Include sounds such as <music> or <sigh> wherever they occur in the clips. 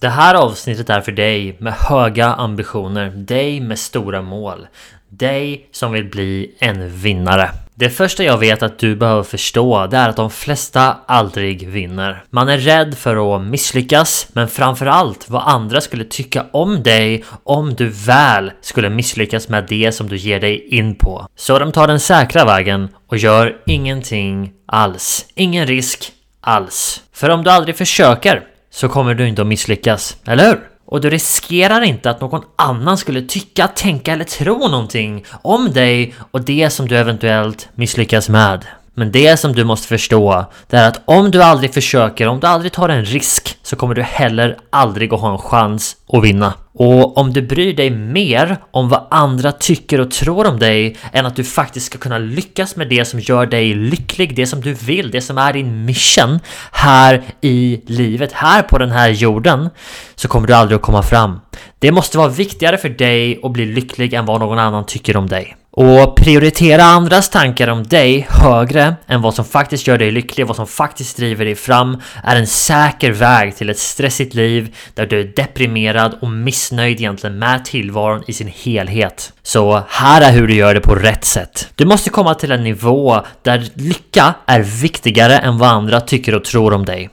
Det här avsnittet är för dig med höga ambitioner, dig med stora mål, dig som vill bli en vinnare. Det första jag vet att du behöver förstå det är att de flesta aldrig vinner. Man är rädd för att misslyckas, men framförallt vad andra skulle tycka om dig om du väl skulle misslyckas med det som du ger dig in på. Så de tar den säkra vägen och gör ingenting alls. Ingen risk alls. För om du aldrig försöker så kommer du inte att misslyckas, eller hur? Och du riskerar inte att någon annan skulle tycka, tänka eller tro någonting om dig och det som du eventuellt misslyckas med. Men det som du måste förstå, det är att om du aldrig försöker, om du aldrig tar en risk, så kommer du heller aldrig att ha en chans att vinna. Och om du bryr dig mer om vad andra tycker och tror om dig än att du faktiskt ska kunna lyckas med det som gör dig lycklig, det som du vill, det som är din mission här i livet, här på den här jorden, så kommer du aldrig att komma fram. Det måste vara viktigare för dig att bli lycklig än vad någon annan tycker om dig. Och prioritera andras tankar om dig högre än vad som faktiskt gör dig lycklig, vad som faktiskt driver dig fram, är en säker väg till ett stressigt liv där du är deprimerad och missnöjd egentligen med tillvaron i sin helhet. Så här är hur du gör det på rätt sätt. Du måste komma till en nivå där lycka är viktigare än vad andra tycker och tror om dig.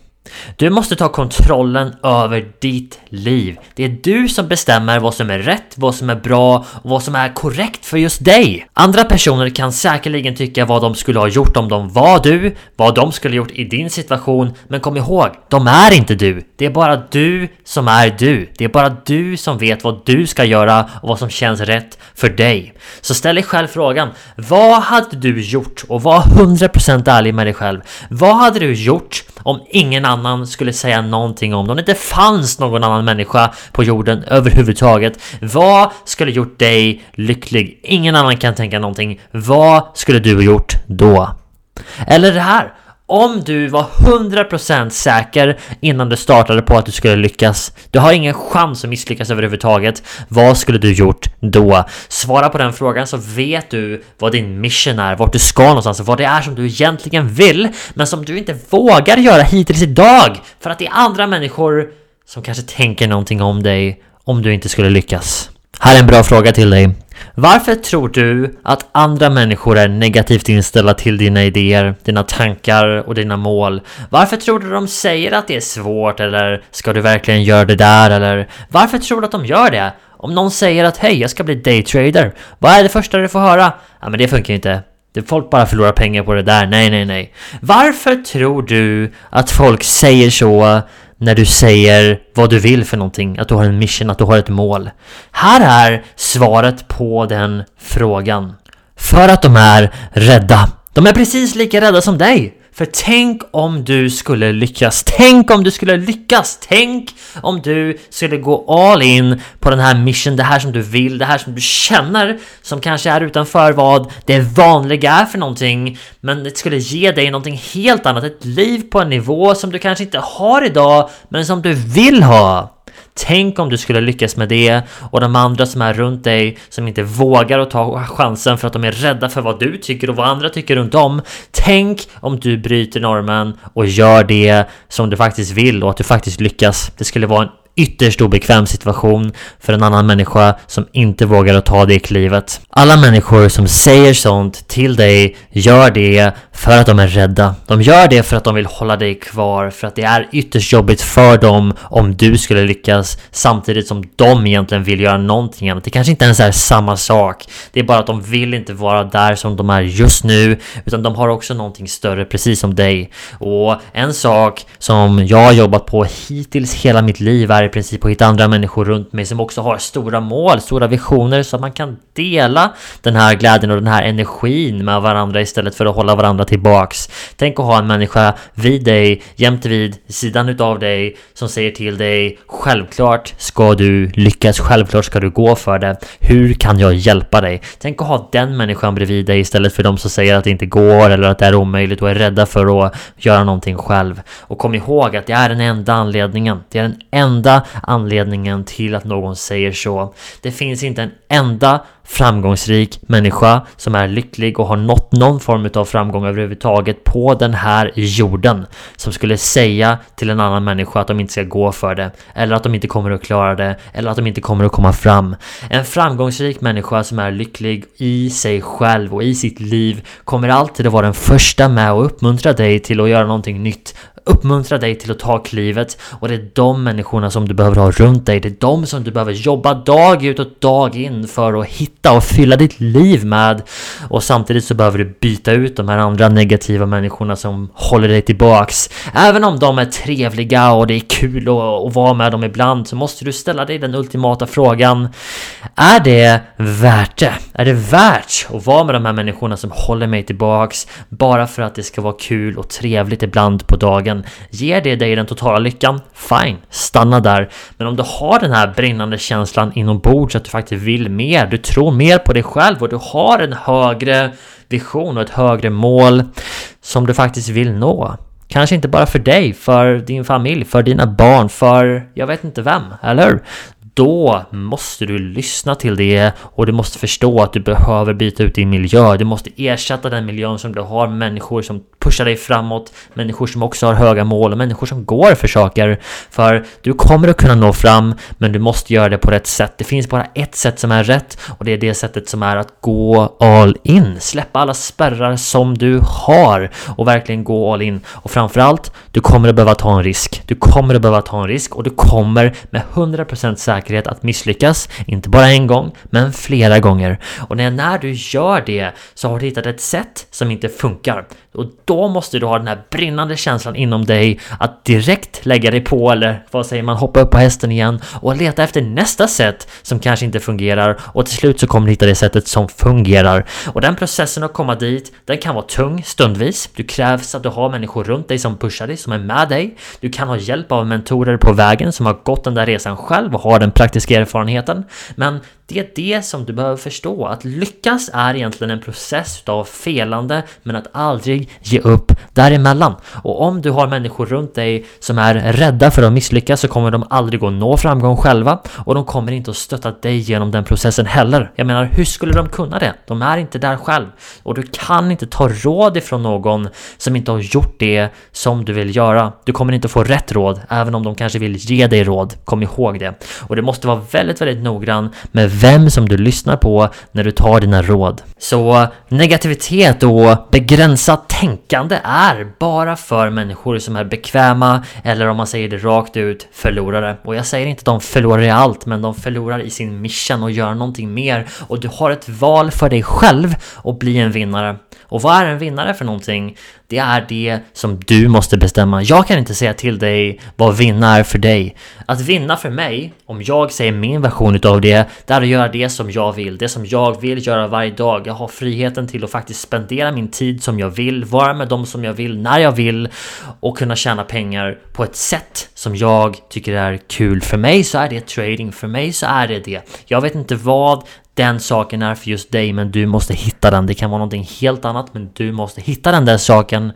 Du måste ta kontrollen över ditt liv. Det är du som bestämmer vad som är rätt, vad som är bra och vad som är korrekt för just dig. Andra personer kan säkerligen tycka vad de skulle ha gjort om de var du, vad de skulle ha gjort i din situation, men kom ihåg, de är inte du. Det är bara du som är du. Det är bara du som vet vad du ska göra och vad som känns rätt för dig. Så ställ dig själv frågan, vad hade du gjort? Och var 100% ärlig med dig själv. Vad hade du gjort om ingen annan skulle säga någonting om det, om det inte fanns någon annan människa på jorden överhuvudtaget. Vad skulle gjort dig lycklig? Ingen annan kan tänka någonting. Vad skulle du ha gjort då? Eller det här. Om du var 100% säker innan du startade på att du skulle lyckas, du har ingen chans att misslyckas överhuvudtaget, vad skulle du gjort då? Svara på den frågan så vet du vad din mission är, vart du ska någonstans, vad det är som du egentligen vill, men som du inte vågar göra hittills idag, för att det är andra människor som kanske tänker någonting om dig om du inte skulle lyckas. Här är en bra fråga till dig. Varför tror du att andra människor är negativt inställda till dina idéer, dina tankar och dina mål? Varför tror du de säger att det är svårt eller ska du verkligen göra det där eller varför tror du att de gör det? Om någon säger att hej, jag ska bli daytrader, vad är det första du får höra? Ja, men det funkar ju inte. Folk bara förlorar pengar på det där. Nej, nej, nej. Varför tror du att folk säger så när du säger vad du vill för någonting, att du har en mission, att du har ett mål. Här är svaret på den frågan. För att de är rädda. De är precis lika rädda som dig. För tänk om du skulle lyckas. Tänk om du skulle lyckas. Tänk om du skulle gå all in på den här mission, det här som du vill, det här som du känner som kanske är utanför vad det vanliga är för någonting. Men det skulle ge dig någonting helt annat, ett liv på en nivå som du kanske inte har idag, men som du vill ha. Tänk om du skulle lyckas med det och de andra som är runt dig som inte vågar att ta chansen för att de är rädda för vad du tycker och vad andra tycker runt om. Tänk om du bryter normen och gör det som du faktiskt vill och att du faktiskt lyckas. Det skulle vara en ytterst obekväm situation för en annan människa som inte vågar att ta det klivet. Alla människor som säger sånt till dig gör det för att de är rädda. De gör det för att de vill hålla dig kvar, för att det är ytterst jobbigt för dem om du skulle lyckas samtidigt som de egentligen vill göra någonting annat. Det kanske inte ens är samma sak. Det är bara att de vill inte vara där som de är just nu, utan de har också någonting större precis som dig. Och en sak som jag har jobbat på hittills hela mitt liv är i princip att hitta andra människor runt mig som också har stora mål, stora visioner så att man kan dela den här glädjen och den här energin med varandra istället för att hålla varandra tillbaks. Tänk att ha en människa vid dig, jämte vid sidan utav dig som säger till dig Självklart ska du lyckas, självklart ska du gå för det. Hur kan jag hjälpa dig? Tänk att ha den människan bredvid dig istället för de som säger att det inte går eller att det är omöjligt och är rädda för att göra någonting själv. Och kom ihåg att det är den enda anledningen. Det är den enda enda anledningen till att någon säger så. Det finns inte en enda framgångsrik människa som är lycklig och har nått någon form av framgång överhuvudtaget på den här jorden som skulle säga till en annan människa att de inte ska gå för det eller att de inte kommer att klara det eller att de inte kommer att komma fram. En framgångsrik människa som är lycklig i sig själv och i sitt liv kommer alltid att vara den första med att uppmuntra dig till att göra någonting nytt uppmuntra dig till att ta klivet och det är de människorna som du behöver ha runt dig. Det är de som du behöver jobba dag ut och dag in för att hitta och fylla ditt liv med. Och samtidigt så behöver du byta ut de här andra negativa människorna som håller dig tillbaks. Även om de är trevliga och det är kul att, att vara med dem ibland så måste du ställa dig den ultimata frågan. Är det värt det? Är det värt att vara med de här människorna som håller mig tillbaks bara för att det ska vara kul och trevligt ibland på dagen? Ger det dig den totala lyckan? Fine, stanna där. Men om du har den här brinnande känslan inombords att du faktiskt vill mer, du tror mer på dig själv och du har en hög högre vision och ett högre mål som du faktiskt vill nå. Kanske inte bara för dig, för din familj, för dina barn, för jag vet inte vem, eller då måste du lyssna till det och du måste förstå att du behöver byta ut din miljö. Du måste ersätta den miljön som du har med människor som pushar dig framåt, människor som också har höga mål och människor som går för saker. För du kommer att kunna nå fram, men du måste göra det på rätt sätt. Det finns bara ett sätt som är rätt och det är det sättet som är att gå all in. Släppa alla spärrar som du har och verkligen gå all in. Och framförallt, du kommer att behöva ta en risk. Du kommer att behöva ta en risk och du kommer med 100% säkerhet att misslyckas. Inte bara en gång, men flera gånger. Och när du gör det så har du hittat ett sätt som inte funkar. Och då måste du ha den här brinnande känslan inom dig att direkt lägga dig på eller vad säger man, hoppa upp på hästen igen och leta efter nästa sätt som kanske inte fungerar och till slut så kommer du hitta det sättet som fungerar. Och den processen att komma dit, den kan vara tung stundvis. Du krävs att du har människor runt dig som pushar dig, som är med dig. Du kan ha hjälp av mentorer på vägen som har gått den där resan själv och har den praktiska erfarenheten. Men det är det som du behöver förstå. Att lyckas är egentligen en process av felande, men att aldrig ge upp däremellan. Och om du har människor runt dig som är rädda för att misslyckas så kommer de aldrig att nå framgång själva och de kommer inte att stötta dig genom den processen heller. Jag menar, hur skulle de kunna det? De är inte där själv och du kan inte ta råd ifrån någon som inte har gjort det som du vill göra. Du kommer inte få rätt råd, även om de kanske vill ge dig råd. Kom ihåg det. Och du måste vara väldigt, väldigt noggrann med vem som du lyssnar på när du tar dina råd. Så negativitet och begränsat tänkande är bara för människor som är bekväma eller om man säger det rakt ut, förlorare. Och jag säger inte att de förlorar i allt, men de förlorar i sin mission och gör någonting mer. Och du har ett val för dig själv att bli en vinnare. Och vad är en vinnare för någonting? Det är det som du måste bestämma. Jag kan inte säga till dig vad vinna är för dig. Att vinna för mig, om jag säger min version utav det, det är att göra det som jag vill. Det som jag vill göra varje dag. Jag har friheten till att faktiskt spendera min tid som jag vill, vara med dem som jag vill, när jag vill och kunna tjäna pengar på ett sätt som jag tycker är kul. För mig så är det trading, för mig så är det det. Jag vet inte vad den saken är för just dig men du måste hitta den. Det kan vara någonting helt annat men du måste hitta den där saken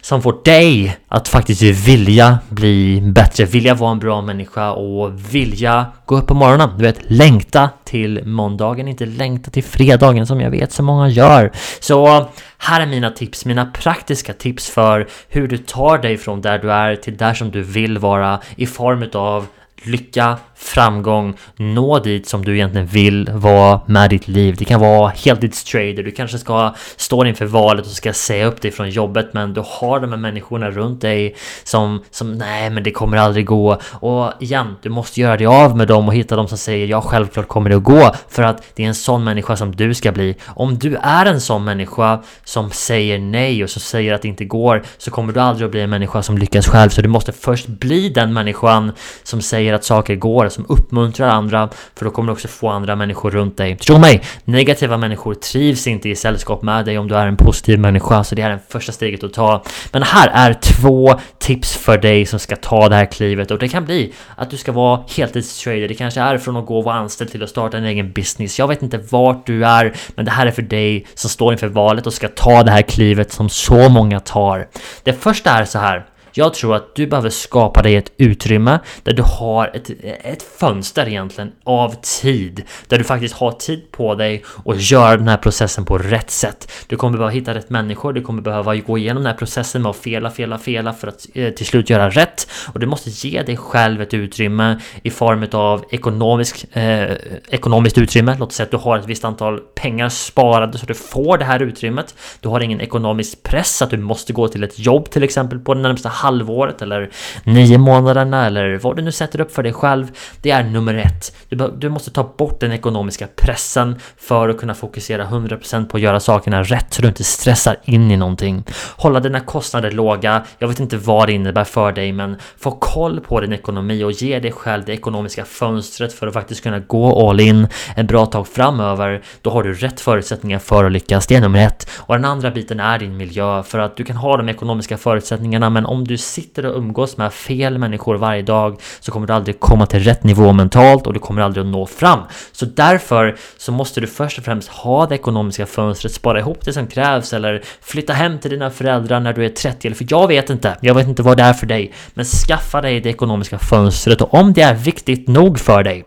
som får dig att faktiskt vilja bli bättre, vilja vara en bra människa och vilja gå upp på morgonen. Du vet, längta till måndagen, inte längta till fredagen som jag vet så många gör. Så här är mina tips, mina praktiska tips för hur du tar dig från där du är till där som du vill vara i form av lycka, framgång, nå dit som du egentligen vill vara med ditt liv. Det kan vara heltidstrader, du kanske ska stå inför valet och ska säga upp dig från jobbet men du har de här människorna runt dig som, som nej men det kommer aldrig gå. Och igen, du måste göra dig av med dem och hitta dem som säger ja självklart kommer det att gå för att det är en sån människa som du ska bli. Om du är en sån människa som säger nej och som säger att det inte går så kommer du aldrig att bli en människa som lyckas själv så du måste först bli den människan som säger att saker går som uppmuntrar andra, för då kommer du också få andra människor runt dig. Tro mig, negativa människor trivs inte i sällskap med dig om du är en positiv människa, så det här är det första steget att ta. Men här är två tips för dig som ska ta det här klivet och det kan bli att du ska vara heltidstrader. Det kanske är från att gå och vara anställd till att starta en egen business. Jag vet inte vart du är, men det här är för dig som står inför valet och ska ta det här klivet som så många tar. Det första är så här jag tror att du behöver skapa dig ett utrymme där du har ett, ett fönster egentligen av tid. Där du faktiskt har tid på dig och göra den här processen på rätt sätt. Du kommer behöva hitta rätt människor, du kommer behöva gå igenom den här processen med att fela, fela, fela för att eh, till slut göra rätt. Och du måste ge dig själv ett utrymme i form av ekonomisk, eh, ekonomiskt utrymme. Låt oss säga att du har ett visst antal pengar sparade så du får det här utrymmet. Du har ingen ekonomisk press att du måste gå till ett jobb till exempel på den närmsta halvåret eller nio månaderna eller vad du nu sätter upp för dig själv. Det är nummer ett. Du, du måste ta bort den ekonomiska pressen för att kunna fokusera 100% på att göra sakerna rätt så du inte stressar in i någonting. Hålla dina kostnader låga. Jag vet inte vad det innebär för dig men få koll på din ekonomi och ge dig själv det ekonomiska fönstret för att faktiskt kunna gå all in en bra tag framöver. Då har du rätt förutsättningar för att lyckas. Det är nummer ett. Och den andra biten är din miljö för att du kan ha de ekonomiska förutsättningarna men om du du sitter och umgås med fel människor varje dag så kommer du aldrig komma till rätt nivå mentalt och du kommer aldrig att nå fram. Så därför så måste du först och främst ha det ekonomiska fönstret, spara ihop det som krävs eller flytta hem till dina föräldrar när du är 30 eller för jag vet inte. Jag vet inte vad det är för dig. Men skaffa dig det ekonomiska fönstret och om det är viktigt nog för dig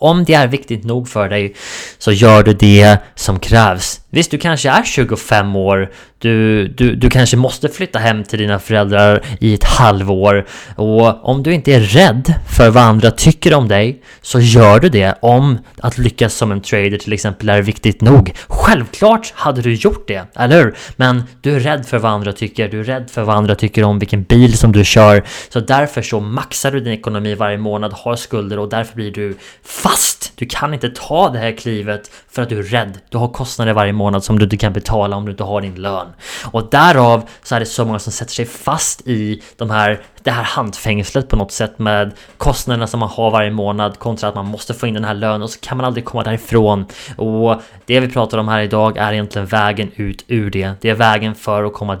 om det är viktigt nog för dig så gör du det som krävs. Visst, du kanske är 25 år, du, du, du kanske måste flytta hem till dina föräldrar i ett halvår och om du inte är rädd för vad andra tycker om dig så gör du det om att lyckas som en trader till exempel är viktigt nog. Självklart hade du gjort det, eller hur? Men du är rädd för vad andra tycker, du är rädd för vad andra tycker om vilken bil som du kör så därför så maxar du din ekonomi varje månad, har skulder och därför blir du fast. Du kan inte ta det här klivet för att du är rädd. Du har kostnader varje månad som du inte kan betala om du inte har din lön. Och därav så är det så många som sätter sig fast i de här, det här handfängslet på något sätt med kostnaderna som man har varje månad kontra att man måste få in den här lönen och så kan man aldrig komma därifrån. Och det vi pratar om här idag är egentligen vägen ut ur det. Det är vägen för att komma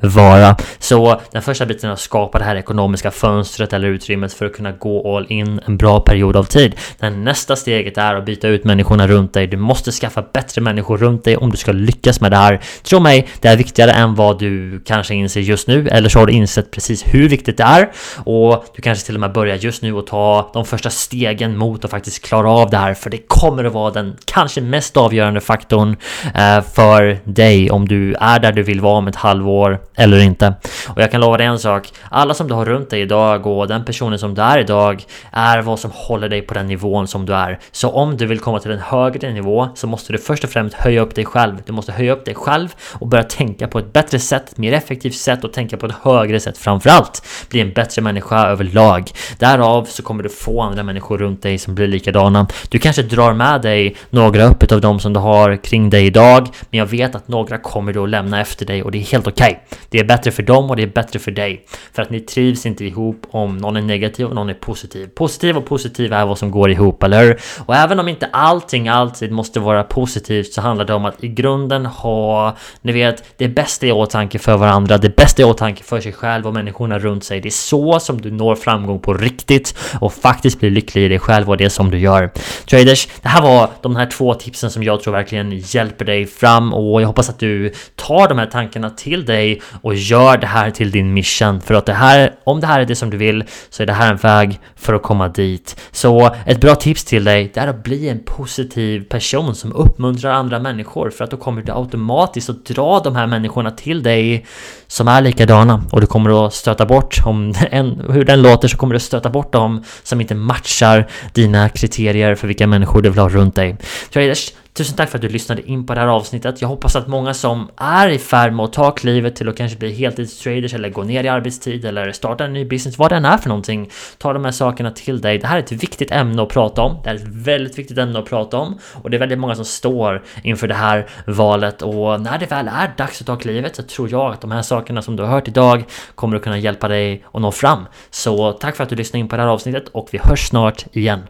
vara. Så den första biten är att skapa det här ekonomiska fönstret eller utrymmet för att kunna gå all in en bra period av tid. Den nästa steget är att byta ut människorna runt dig. Du måste skaffa bättre människor runt dig om du ska lyckas med det här. Tro mig, det är viktigare än vad du kanske inser just nu eller så har du insett precis hur viktigt det är och du kanske till och med börjar just nu att ta de första stegen mot att faktiskt klara av det här för det kommer att vara den kanske mest avgörande faktorn eh, för dig om du är där du vill vara om ett halvår eller inte. Och jag kan lova dig en sak. Alla som du har runt dig idag och den personen som du är idag är vad som håller dig på den nivån som du är. Så om du vill komma till en högre nivå så måste du först och främst höja upp dig själv. Du måste höja upp dig själv och börja tänka på ett bättre sätt, ett mer effektivt sätt och tänka på ett högre sätt framförallt. Bli en bättre människa överlag. Därav så kommer du få andra människor runt dig som blir likadana. Du kanske drar med dig några upp av de som du har kring dig idag, men jag vet att några kommer du att lämna efter dig och det är helt okej. Okay. Det är bättre för dem och det är bättre för dig. För att ni trivs inte ihop om någon är negativ och någon är positiv. Positiv och positiv är vad som går ihop, eller hur? Och även om inte allting alltid måste vara positivt så handlar det om att i grunden ha, ni vet, det bästa i åtanke för varandra, det bästa i åtanke för sig själv och människorna runt sig. Det är så som du når framgång på riktigt och faktiskt blir lycklig i dig själv och det som du gör. Traders, det här var de här två tipsen som jag tror verkligen hjälper dig fram och jag hoppas att du tar de här tankarna till dig och gör det här till din mission. För att det här, om det här är det som du vill så är det här en väg för att komma dit. Så ett bra tips till dig det är att bli en positiv person som uppmuntrar andra människor för att då kommer du automatiskt att dra de här människorna till dig som är likadana och du kommer att stöta bort, om <laughs> en, hur den låter så kommer du att stöta bort dem som inte matchar dina kriterier för vilka människor du vill ha runt dig. Traders, Tusen tack för att du lyssnade in på det här avsnittet. Jag hoppas att många som är i färd med att ta klivet till att kanske bli heltidstraders eller gå ner i arbetstid eller starta en ny business, vad det än är för någonting, tar de här sakerna till dig. Det här är ett viktigt ämne att prata om. Det är ett väldigt viktigt ämne att prata om och det är väldigt många som står inför det här valet och när det väl är dags att ta klivet så tror jag att de här sakerna som du har hört idag kommer att kunna hjälpa dig att nå fram. Så tack för att du lyssnade in på det här avsnittet och vi hörs snart igen.